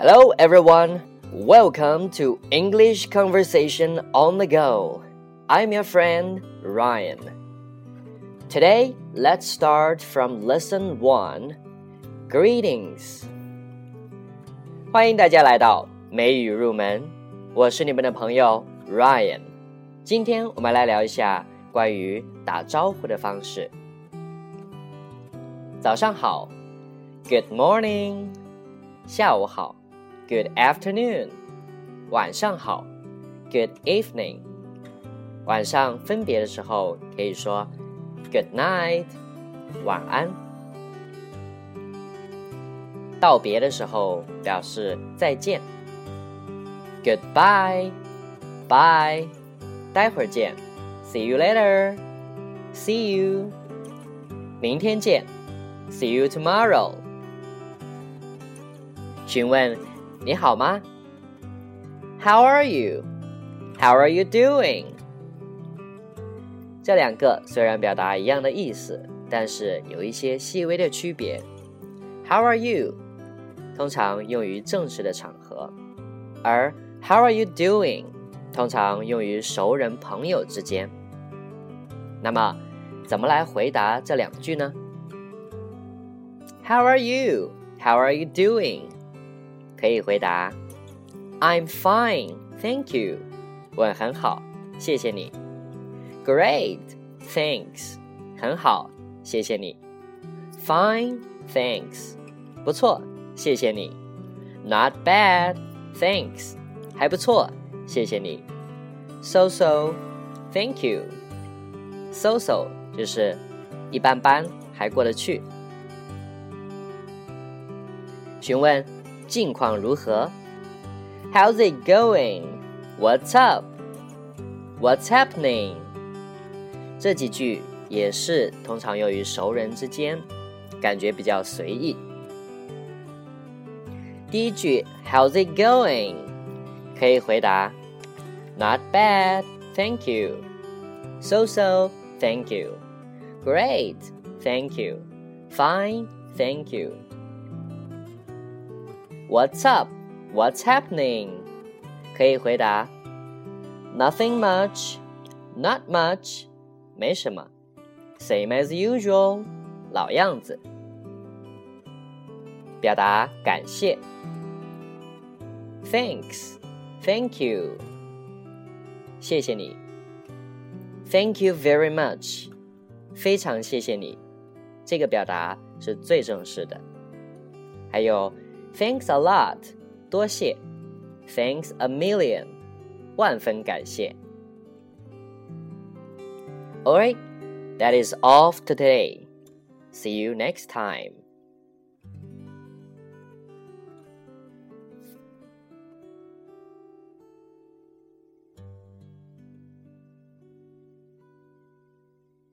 Hello, everyone. Welcome to English Conversation on the Go. I'm your friend Ryan. Today, let's start from Lesson One. Greetings. 欢迎大家来到美语入门，我是你们的朋友 Ryan。今天我们来聊一下关于打招呼的方式。早上好，Good morning。下午好 ，Good afternoon。晚上好，Good evening。晚上分别的时候可以说 Good night，晚安。道别的时候表示再见，Goodbye，bye，待会儿见，See you later，See you，明天见。See you tomorrow。询问 你好吗？How are you? How are you doing? 这两个虽然表达一样的意思，但是有一些细微的区别。How are you? 通常用于正式的场合，而 How are you doing? 通常用于熟人朋友之间。那么，怎么来回答这两句呢？How are you? How are you doing? 可以回答 I'm fine, thank you. 我很好，谢谢你。Great, thanks. 很好，谢谢你。Fine, thanks. 不错，谢谢你。Not bad, thanks. 还不错，谢谢你。So so, thank you. So so 就是一般般，还过得去。询问近况如何？How's it going? What's up? What's happening? 这几句也是通常用于熟人之间，感觉比较随意。第一句 How's it going? 可以回答 Not bad, thank you. So so, thank you. Great, thank you. Fine, thank you. What's up? What's happening? 可以回答 Nothing much, not much, 没什么，Same as usual，老样子。表达感谢，Thanks, thank you，谢谢你，Thank you very much，非常谢谢你。这个表达是最正式的。还有。 Thanks a lot，多谢。Thanks a million，万分感谢。Alright, that is all for today. See you next time.